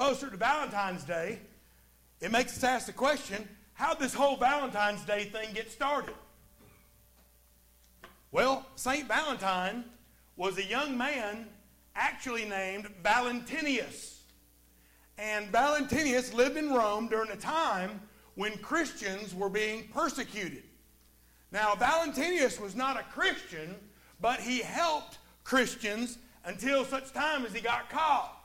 closer to Valentine's Day, it makes us ask the question how this whole Valentine's Day thing get started? Well, St. Valentine was a young man actually named Valentinius. And Valentinius lived in Rome during a time when Christians were being persecuted. Now, Valentinius was not a Christian, but he helped Christians until such time as he got caught.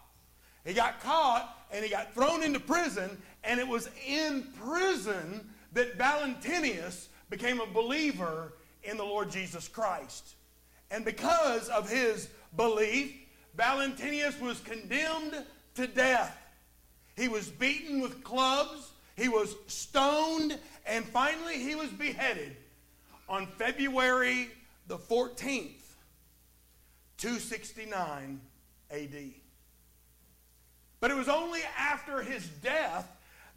He got caught and he got thrown into prison, and it was in prison that Valentinius became a believer in the Lord Jesus Christ. And because of his belief, Valentinius was condemned to death. He was beaten with clubs, he was stoned, and finally he was beheaded on February the 14th, 269 AD. But it was only after his death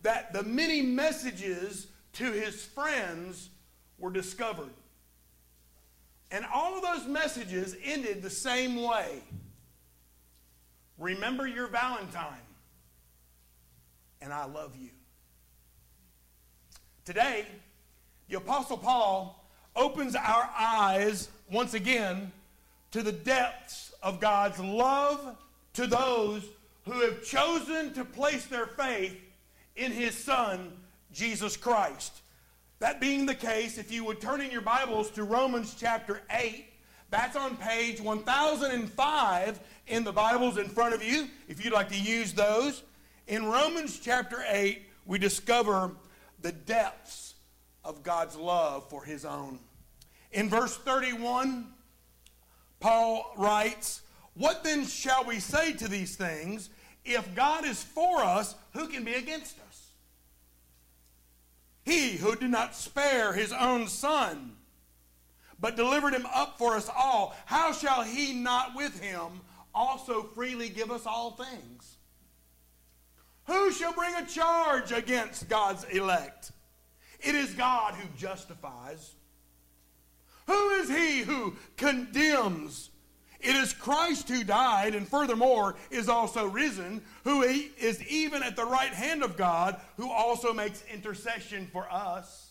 that the many messages to his friends were discovered. And all of those messages ended the same way. Remember your Valentine, and I love you. Today, the Apostle Paul opens our eyes once again to the depths of God's love to those who have chosen to place their faith in his Son, Jesus Christ. That being the case, if you would turn in your Bibles to Romans chapter 8, that's on page 1005 in the Bibles in front of you, if you'd like to use those. In Romans chapter 8, we discover the depths of God's love for his own. In verse 31, Paul writes, What then shall we say to these things? If God is for us, who can be against us? He who did not spare his own son, but delivered him up for us all, how shall he not with him also freely give us all things? Who shall bring a charge against God's elect? It is God who justifies. Who is he who condemns? It is Christ who died and furthermore is also risen, who is even at the right hand of God, who also makes intercession for us.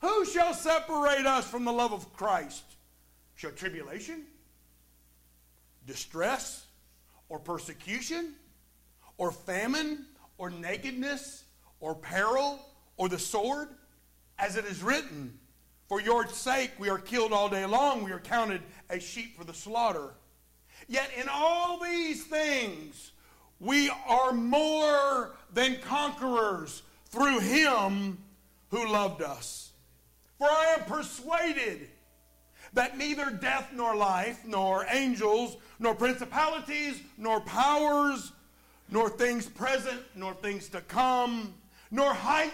Who shall separate us from the love of Christ? Shall tribulation, distress, or persecution, or famine, or nakedness, or peril, or the sword? As it is written, For your sake we are killed all day long, we are counted as sheep for the slaughter. Yet in all these things, we are more than conquerors through him who loved us. For I am persuaded that neither death nor life, nor angels, nor principalities, nor powers, nor things present, nor things to come, nor height,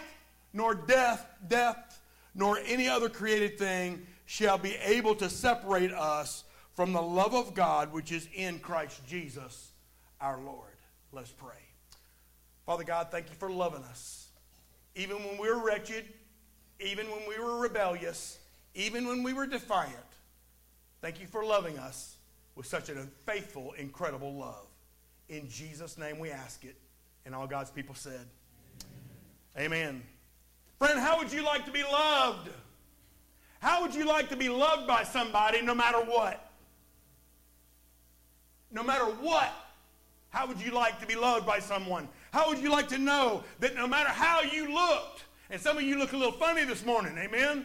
nor death, death, nor any other created thing shall be able to separate us from the love of God which is in Christ Jesus our Lord. Let's pray. Father God, thank you for loving us. Even when we were wretched, even when we were rebellious, even when we were defiant, thank you for loving us with such an faithful, incredible love. In Jesus' name we ask it. And all God's people said, Amen. Amen. Friend, how would you like to be loved? How would you like to be loved by somebody no matter what? No matter what, how would you like to be loved by someone? How would you like to know that no matter how you looked, and some of you look a little funny this morning, amen?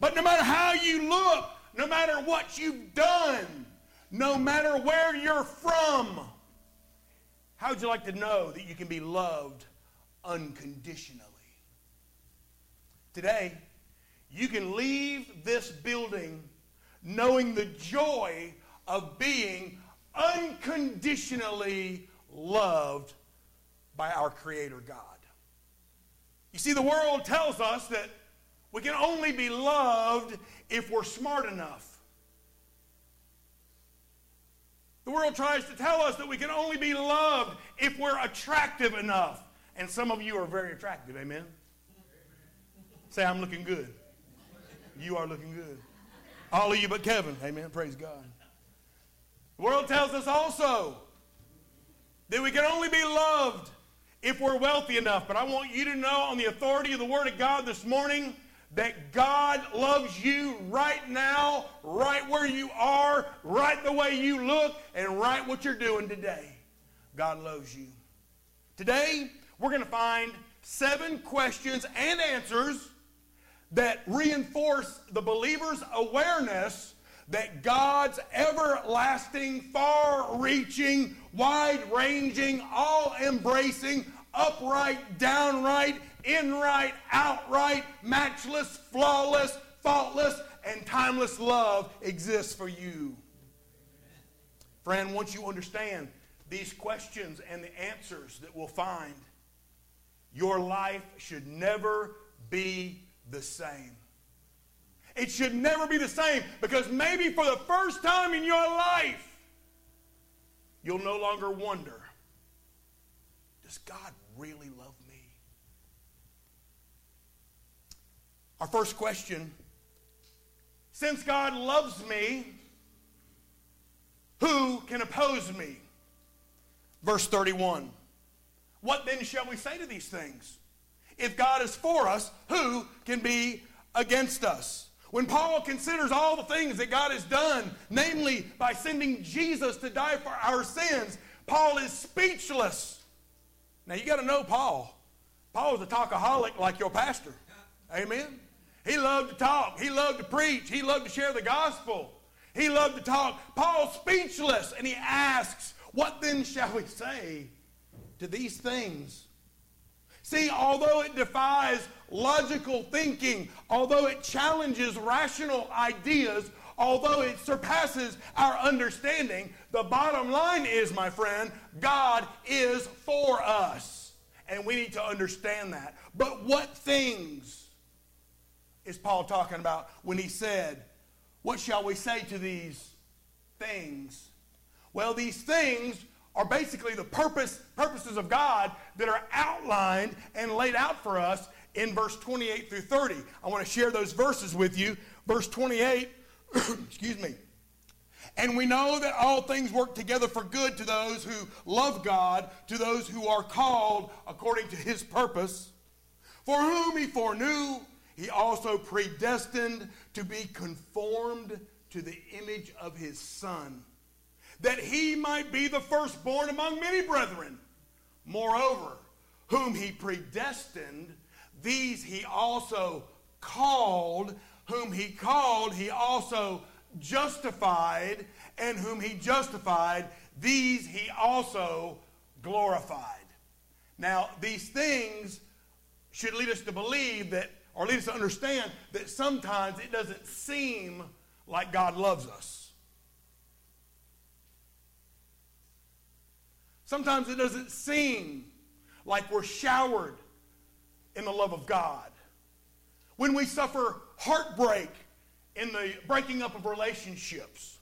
But no matter how you look, no matter what you've done, no matter where you're from, how would you like to know that you can be loved unconditionally? Today, you can leave this building knowing the joy of being unconditionally loved by our Creator God. You see, the world tells us that we can only be loved if we're smart enough. The world tries to tell us that we can only be loved if we're attractive enough. And some of you are very attractive, amen? Say, I'm looking good. You are looking good. All of you but Kevin. Amen. Praise God. The world tells us also that we can only be loved if we're wealthy enough. But I want you to know, on the authority of the Word of God this morning, that God loves you right now, right where you are, right the way you look, and right what you're doing today. God loves you. Today, we're going to find seven questions and answers that reinforce the believer's awareness that God's everlasting, far reaching, wide ranging, all embracing, upright, downright, inright, outright, matchless, flawless, faultless, and timeless love exists for you. Friend, once you understand these questions and the answers that we'll find, your life should never be the same. It should never be the same because maybe for the first time in your life, you'll no longer wonder does God really love me? Our first question since God loves me, who can oppose me? Verse 31. What then shall we say to these things? If God is for us, who can be against us? When Paul considers all the things that God has done, namely by sending Jesus to die for our sins, Paul is speechless. Now you got to know Paul. Paul was a talkaholic like your pastor. Amen. He loved to talk. He loved to preach. He loved to share the gospel. He loved to talk. Paul's speechless and he asks, What then shall we say to these things? See, although it defies logical thinking, although it challenges rational ideas, although it surpasses our understanding, the bottom line is, my friend, God is for us. And we need to understand that. But what things is Paul talking about when he said, What shall we say to these things? Well, these things are basically the purpose, purposes of God that are outlined and laid out for us in verse 28 through 30. I want to share those verses with you. Verse 28, excuse me. And we know that all things work together for good to those who love God, to those who are called according to his purpose. For whom he foreknew, he also predestined to be conformed to the image of his Son, that he might be the firstborn among many brethren. Moreover, whom he predestined, these he also called, whom he called, he also justified, and whom he justified, these he also glorified. Now, these things should lead us to believe that, or lead us to understand that sometimes it doesn't seem like God loves us. Sometimes it doesn't seem like we're showered in the love of God. When we suffer heartbreak in the breaking up of relationships.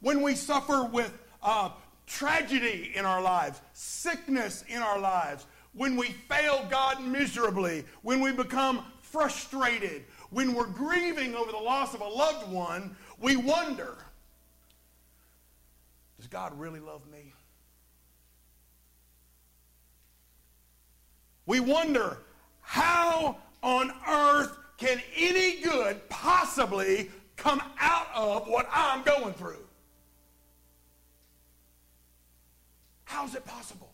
When we suffer with uh, tragedy in our lives, sickness in our lives, when we fail God miserably, when we become frustrated, when we're grieving over the loss of a loved one, we wonder Does God really love me? We wonder how on earth can any good possibly come out of what I'm going through? How is it possible?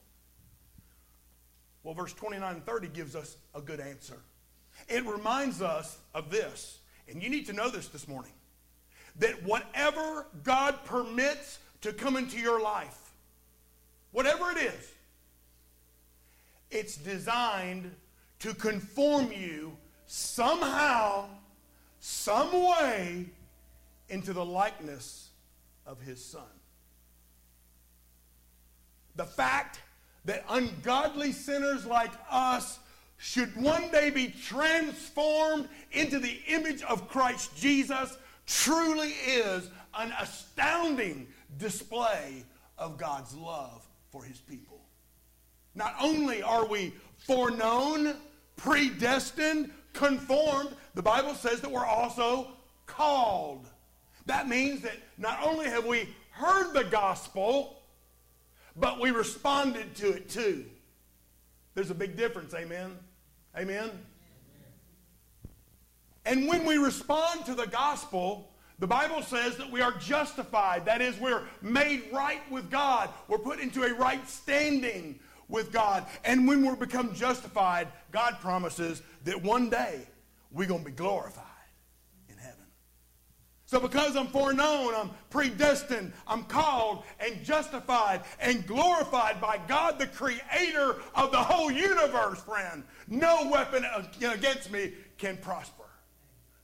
Well, verse 29 and 30 gives us a good answer. It reminds us of this, and you need to know this this morning that whatever God permits to come into your life, whatever it is, it's designed to conform you somehow, some way into the likeness of his son. The fact that ungodly sinners like us should one day be transformed into the image of Christ Jesus truly is an astounding display of God's love for his people. Not only are we foreknown, predestined, conformed, the Bible says that we're also called. That means that not only have we heard the gospel, but we responded to it too. There's a big difference, amen? Amen? And when we respond to the gospel, the Bible says that we are justified. That is, we're made right with God. We're put into a right standing with God. And when we're become justified, God promises that one day we're going to be glorified in heaven. So because I'm foreknown, I'm predestined, I'm called and justified and glorified by God, the creator of the whole universe, friend. No weapon against me can prosper.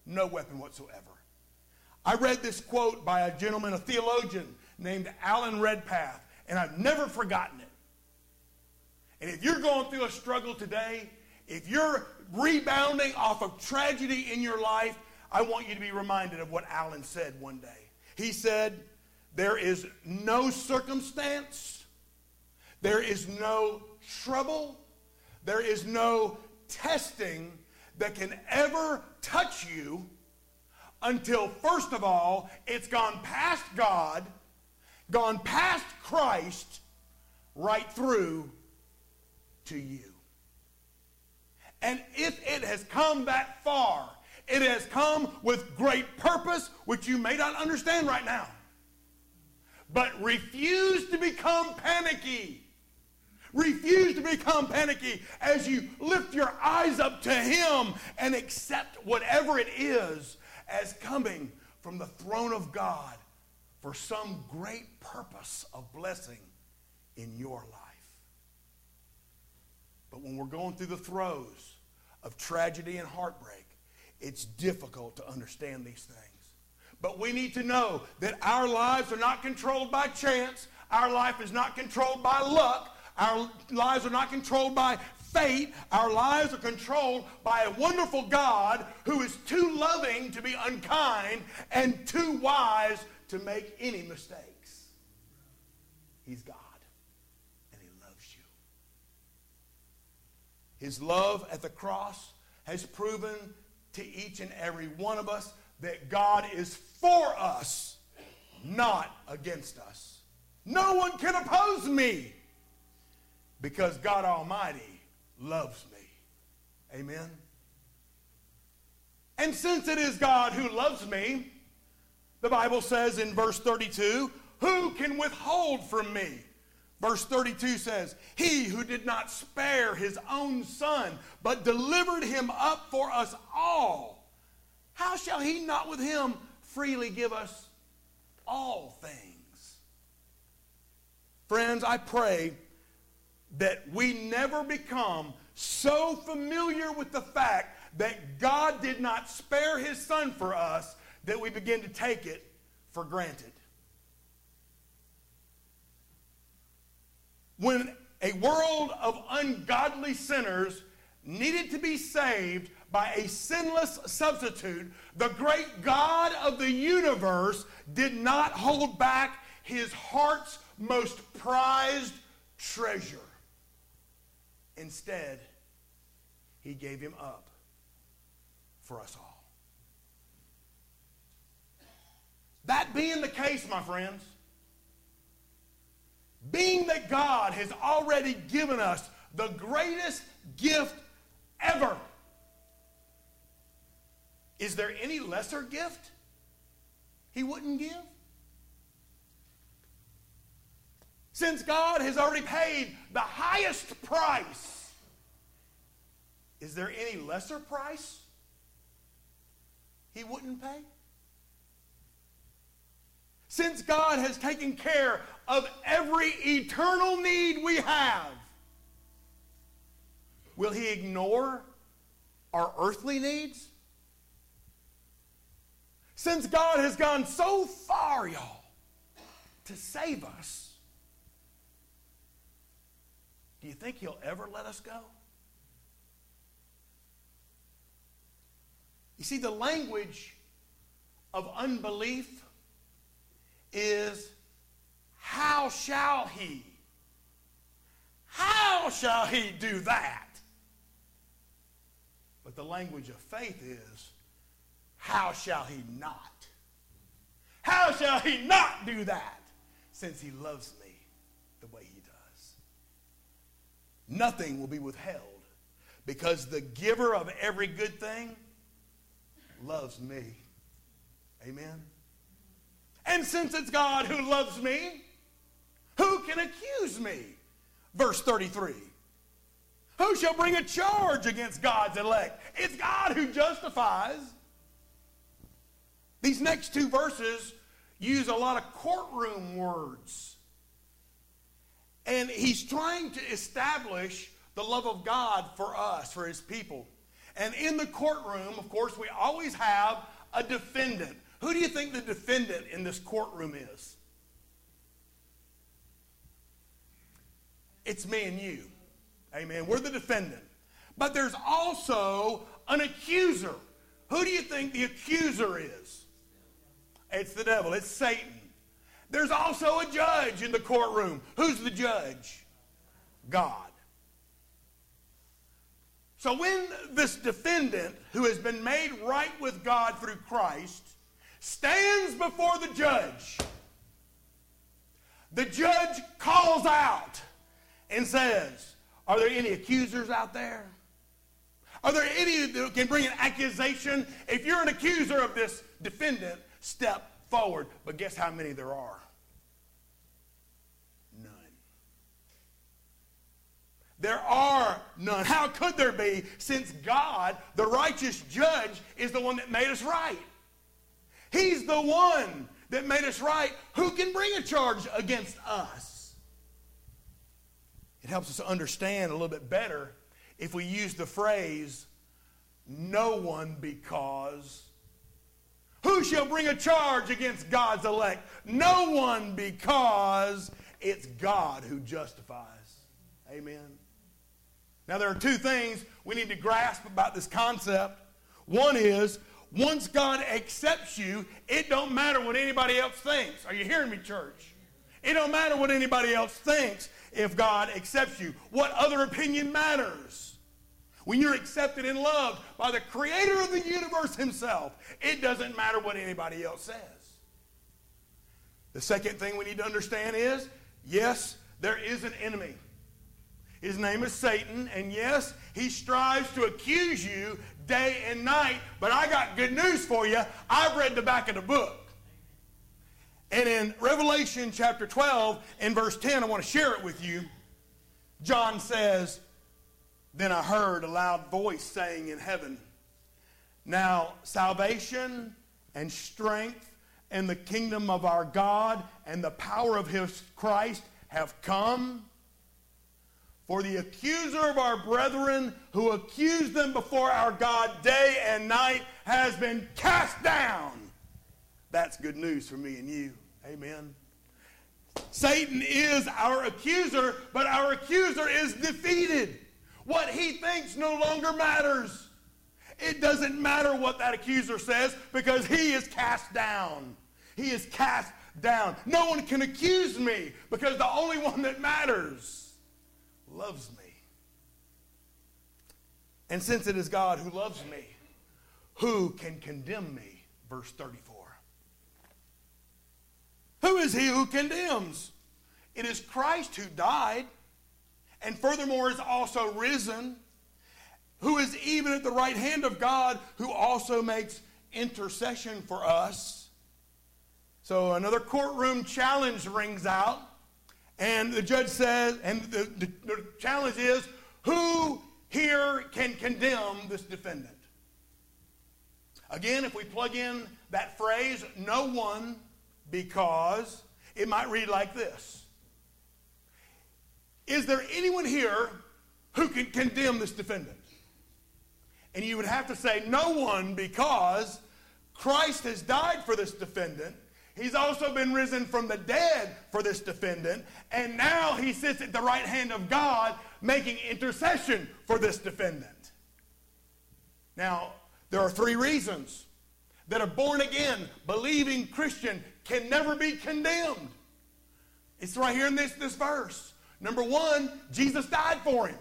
No weapon whatsoever. I read this quote by a gentleman, a theologian named Alan Redpath, and I've never forgotten it. And if you're going through a struggle today, if you're rebounding off of tragedy in your life, I want you to be reminded of what Alan said one day. He said, There is no circumstance, there is no trouble, there is no testing that can ever touch you until, first of all, it's gone past God, gone past Christ, right through to you. And if it has come that far, it has come with great purpose, which you may not understand right now. But refuse to become panicky. Refuse to become panicky as you lift your eyes up to Him and accept whatever it is as coming from the throne of God for some great purpose of blessing in your life. But when we're going through the throes of tragedy and heartbreak, it's difficult to understand these things. But we need to know that our lives are not controlled by chance. Our life is not controlled by luck. Our lives are not controlled by fate. Our lives are controlled by a wonderful God who is too loving to be unkind and too wise to make any mistakes. He's God, and He loves you. His love at the cross has proven to each and every one of us that God is for us, not against us. No one can oppose me because God Almighty loves me. Amen. And since it is God who loves me, the Bible says in verse 32, who can withhold from me? Verse 32 says, He who did not spare his own son, but delivered him up for us all, how shall he not with him freely give us all things? Friends, I pray that we never become so familiar with the fact that God did not spare his son for us that we begin to take it for granted. When a world of ungodly sinners needed to be saved by a sinless substitute, the great God of the universe did not hold back his heart's most prized treasure. Instead, he gave him up for us all. That being the case, my friends, being that God has already given us the greatest gift ever, is there any lesser gift he wouldn't give? Since God has already paid the highest price, is there any lesser price he wouldn't pay? Since God has taken care of every eternal need we have, will he ignore our earthly needs? Since God has gone so far, y'all, to save us, do you think he'll ever let us go? You see, the language of unbelief is how shall he? How shall he do that? But the language of faith is how shall he not? How shall he not do that since he loves me the way he does? nothing will be withheld because the giver of every good thing loves me. Amen. And since it's God who loves me, who can accuse me? Verse 33. Who shall bring a charge against God's elect? It's God who justifies. These next two verses use a lot of courtroom words. And he's trying to establish the love of God for us, for his people. And in the courtroom, of course, we always have a defendant. Who do you think the defendant in this courtroom is? It's me and you. Amen. We're the defendant. But there's also an accuser. Who do you think the accuser is? It's the devil, it's Satan. There's also a judge in the courtroom. Who's the judge? God. So when this defendant, who has been made right with God through Christ, stands before the judge, the judge calls out and says, Are there any accusers out there? Are there any that can bring an accusation? If you're an accuser of this defendant, step forward. But guess how many there are? None. There are none. How could there be since God, the righteous judge, is the one that made us right? He's the one that made us right. Who can bring a charge against us? It helps us understand a little bit better if we use the phrase, no one because who shall bring a charge against God's elect? No one, because it's God who justifies. Amen. Now, there are two things we need to grasp about this concept. One is, once God accepts you, it don't matter what anybody else thinks. Are you hearing me, church? It don't matter what anybody else thinks if God accepts you. What other opinion matters? When you're accepted and loved by the creator of the universe himself, it doesn't matter what anybody else says. The second thing we need to understand is yes, there is an enemy. His name is Satan, and yes, he strives to accuse you day and night. But I got good news for you. I've read the back of the book. And in Revelation chapter 12 and verse 10, I want to share it with you. John says, then I heard a loud voice saying in heaven, Now salvation and strength and the kingdom of our God and the power of his Christ have come. For the accuser of our brethren who accused them before our God day and night has been cast down. That's good news for me and you. Amen. Satan is our accuser, but our accuser is defeated. What he thinks no longer matters. It doesn't matter what that accuser says because he is cast down. He is cast down. No one can accuse me because the only one that matters loves me. And since it is God who loves me, who can condemn me? Verse 34. Who is he who condemns? It is Christ who died and furthermore is also risen, who is even at the right hand of God, who also makes intercession for us. So another courtroom challenge rings out, and the judge says, and the, the, the challenge is, who here can condemn this defendant? Again, if we plug in that phrase, no one, because it might read like this is there anyone here who can condemn this defendant? And you would have to say, No one, because Christ has died for this defendant. He's also been risen from the dead for this defendant. And now he sits at the right hand of God making intercession for this defendant. Now, there are three reasons that a born again, believing Christian can never be condemned. It's right here in this, this verse. Number one, Jesus died for him.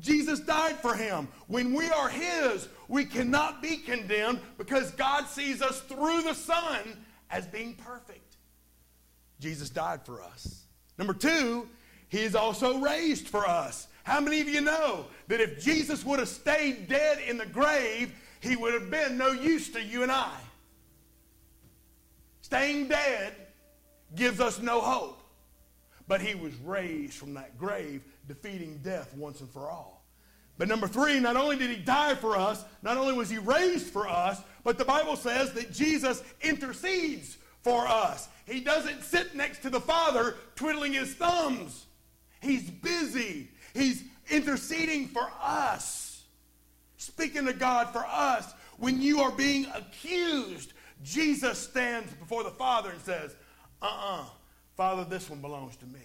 Jesus died for him. When we are his, we cannot be condemned because God sees us through the Son as being perfect. Jesus died for us. Number two, he is also raised for us. How many of you know that if Jesus would have stayed dead in the grave, he would have been no use to you and I? Staying dead gives us no hope. But he was raised from that grave, defeating death once and for all. But number three, not only did he die for us, not only was he raised for us, but the Bible says that Jesus intercedes for us. He doesn't sit next to the Father twiddling his thumbs. He's busy. He's interceding for us. Speaking to God for us. When you are being accused, Jesus stands before the Father and says, uh uh-uh, uh Father, this one belongs to me.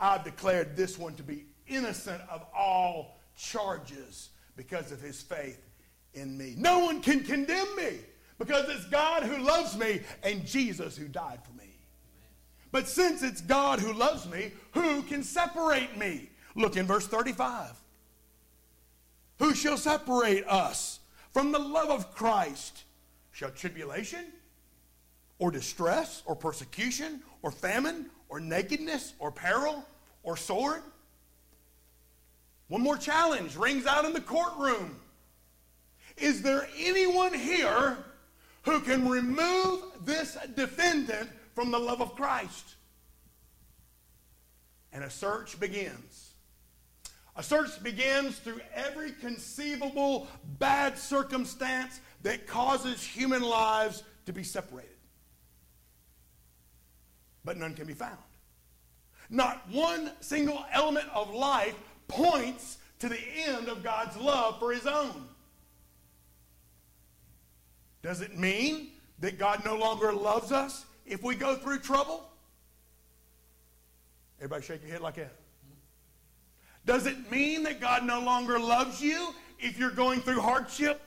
I've declared this one to be innocent of all charges because of his faith in me. No one can condemn me because it's God who loves me and Jesus who died for me. But since it's God who loves me, who can separate me? Look in verse 35. Who shall separate us from the love of Christ? Shall tribulation or distress or persecution or famine or nakedness or peril or sword? One more challenge rings out in the courtroom. Is there anyone here who can remove this defendant from the love of Christ? And a search begins. A search begins through every conceivable bad circumstance that causes human lives to be separated. But none can be found. Not one single element of life points to the end of God's love for his own. Does it mean that God no longer loves us if we go through trouble? Everybody shake your head like that. Does it mean that God no longer loves you if you're going through hardship?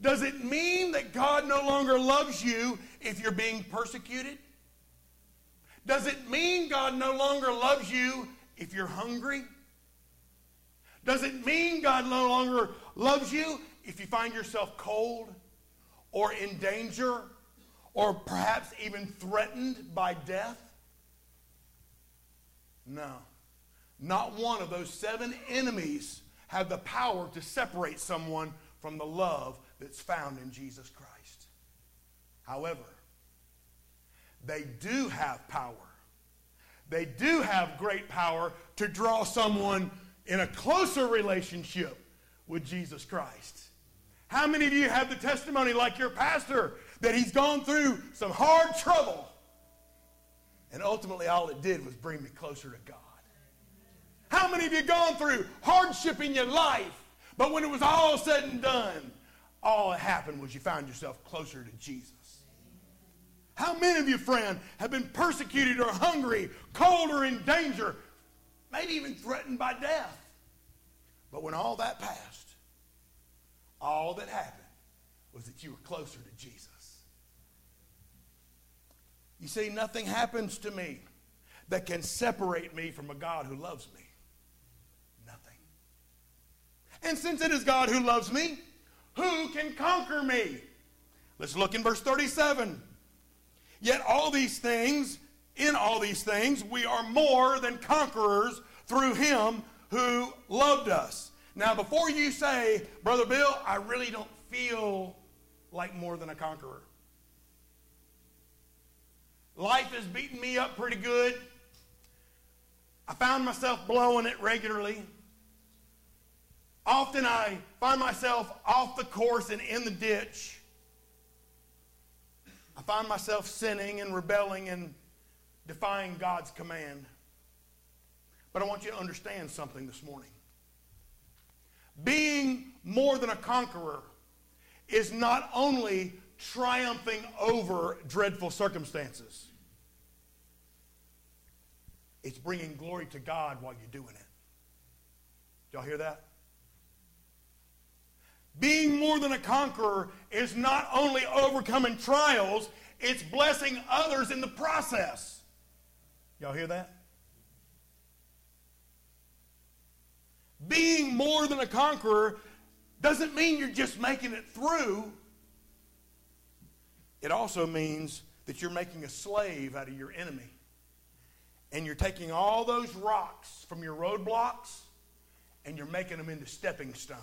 Does it mean that God no longer loves you if you're being persecuted? Does it mean God no longer loves you if you're hungry? Does it mean God no longer loves you if you find yourself cold or in danger or perhaps even threatened by death? No. Not one of those seven enemies have the power to separate someone from the love that's found in Jesus Christ. However, they do have power. They do have great power to draw someone in a closer relationship with Jesus Christ. How many of you have the testimony, like your pastor, that he's gone through some hard trouble? And ultimately, all it did was bring me closer to God. How many of you gone through hardship in your life, but when it was all said and done, all that happened was you found yourself closer to Jesus? How many of you, friend, have been persecuted or hungry, cold or in danger, maybe even threatened by death? But when all that passed, all that happened was that you were closer to Jesus. You see, nothing happens to me that can separate me from a God who loves me. Nothing. And since it is God who loves me, who can conquer me? Let's look in verse 37. Yet all these things, in all these things, we are more than conquerors through him who loved us. Now, before you say, Brother Bill, I really don't feel like more than a conqueror. Life is beating me up pretty good. I found myself blowing it regularly. Often I find myself off the course and in the ditch. I find myself sinning and rebelling and defying God's command. But I want you to understand something this morning. Being more than a conqueror is not only triumphing over dreadful circumstances, it's bringing glory to God while you're doing it. Y'all hear that? Being more than a conqueror is not only overcoming trials, it's blessing others in the process. Y'all hear that? Being more than a conqueror doesn't mean you're just making it through. It also means that you're making a slave out of your enemy. and you're taking all those rocks from your roadblocks and you're making them into stepping stones.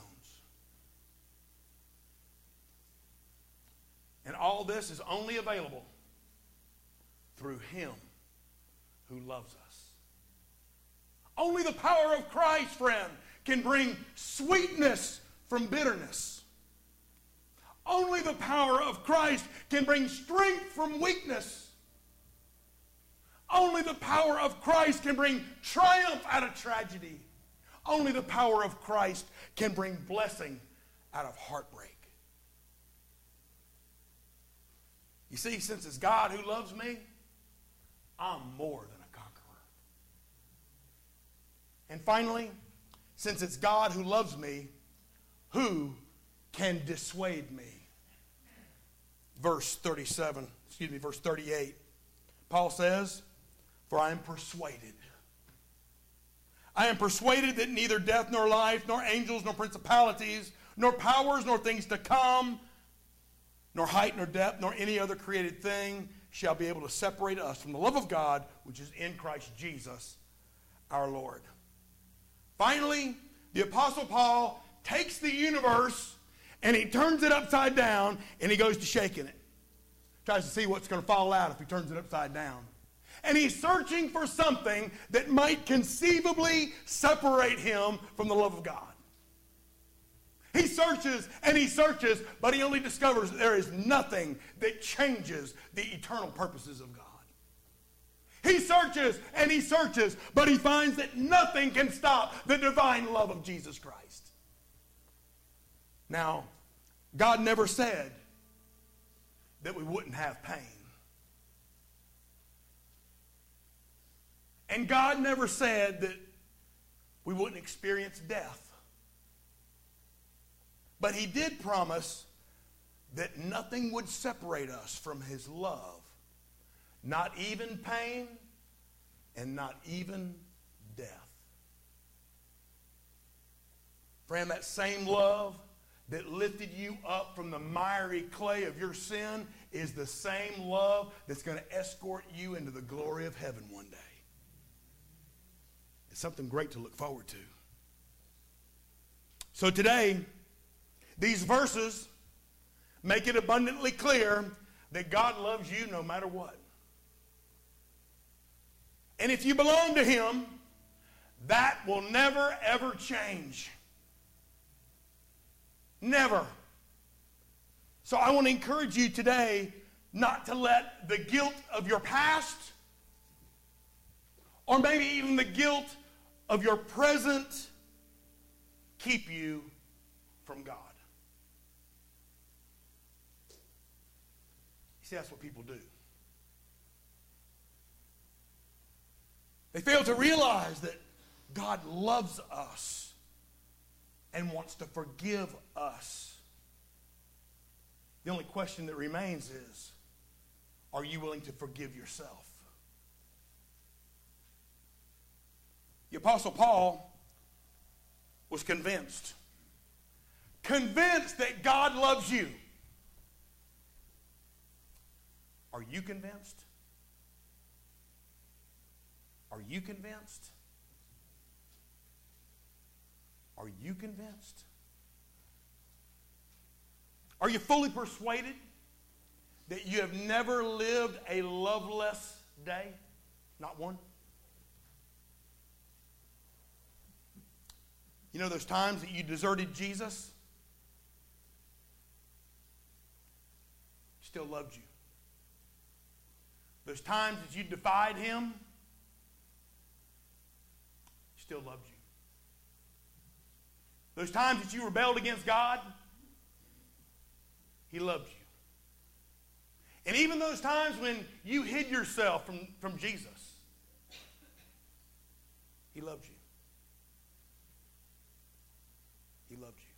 And all this is only available through Him who loves us. Only the power of Christ, friend, can bring sweetness from bitterness. Only the power of Christ can bring strength from weakness. Only the power of Christ can bring triumph out of tragedy. Only the power of Christ can bring blessing out of heartbreak. You see, since it's God who loves me, I'm more than a conqueror. And finally, since it's God who loves me, who can dissuade me? Verse 37, excuse me, verse 38. Paul says, For I am persuaded. I am persuaded that neither death nor life, nor angels, nor principalities, nor powers, nor things to come, nor height, nor depth, nor any other created thing shall be able to separate us from the love of God which is in Christ Jesus our Lord. Finally, the Apostle Paul takes the universe and he turns it upside down and he goes to shaking it. Tries to see what's going to fall out if he turns it upside down. And he's searching for something that might conceivably separate him from the love of God. He searches and he searches, but he only discovers that there is nothing that changes the eternal purposes of God. He searches and he searches, but he finds that nothing can stop the divine love of Jesus Christ. Now, God never said that we wouldn't have pain. And God never said that we wouldn't experience death. But he did promise that nothing would separate us from his love. Not even pain and not even death. Friend, that same love that lifted you up from the miry clay of your sin is the same love that's going to escort you into the glory of heaven one day. It's something great to look forward to. So today, these verses make it abundantly clear that God loves you no matter what. And if you belong to Him, that will never, ever change. Never. So I want to encourage you today not to let the guilt of your past, or maybe even the guilt of your present, keep you from God. See, that's what people do. They fail to realize that God loves us and wants to forgive us. The only question that remains is are you willing to forgive yourself? The Apostle Paul was convinced, convinced that God loves you. Are you convinced? Are you convinced? Are you convinced? Are you fully persuaded that you have never lived a loveless day? Not one? You know those times that you deserted Jesus? Still loved you. Those times that you defied him, still loved you. Those times that you rebelled against God, he loves you. And even those times when you hid yourself from, from Jesus, he loves you. He loves you.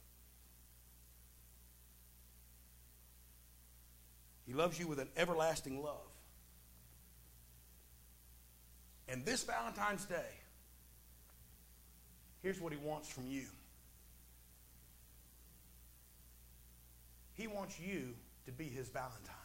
He loves you with an everlasting love. And this Valentine's Day, here's what he wants from you. He wants you to be his Valentine.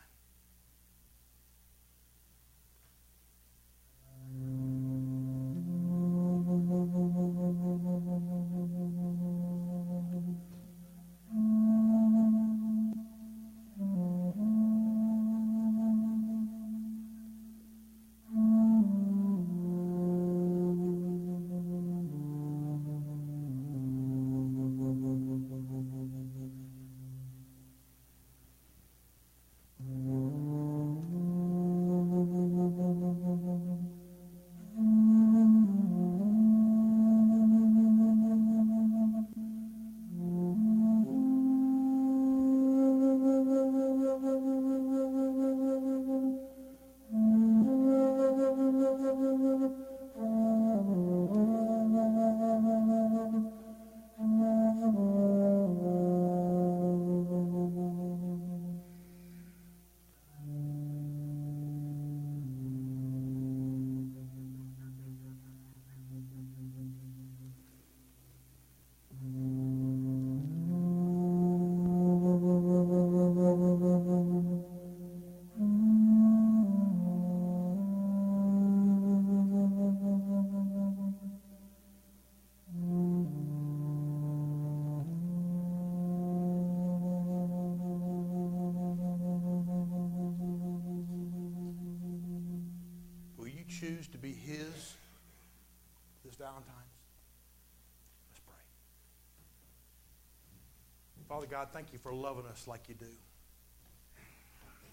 God, thank you for loving us like you do.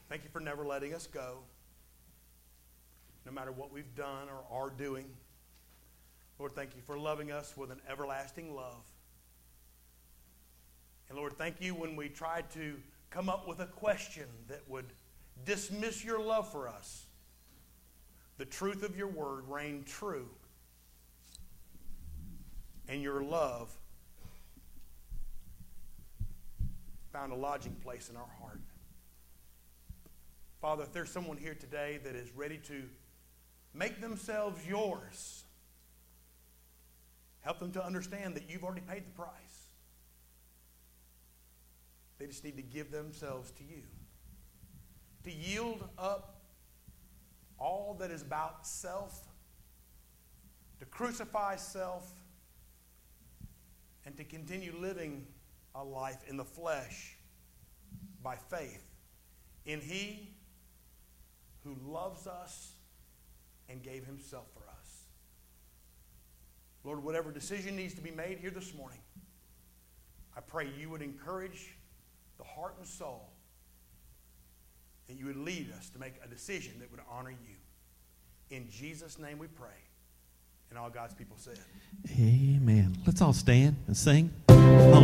Thank you for never letting us go, no matter what we've done or are doing. Lord, thank you for loving us with an everlasting love. And Lord, thank you when we tried to come up with a question that would dismiss your love for us. The truth of your word reigned true. And your love found a lodging place in our heart. Father, if there's someone here today that is ready to make themselves yours, help them to understand that you've already paid the price. They just need to give themselves to you. To yield up all that is about self, to crucify self, and to continue living a life in the flesh by faith in He who loves us and gave Himself for us. Lord, whatever decision needs to be made here this morning, I pray you would encourage the heart and soul that you would lead us to make a decision that would honor you. In Jesus' name we pray. And all God's people said, Amen. Let's all stand and sing. Holy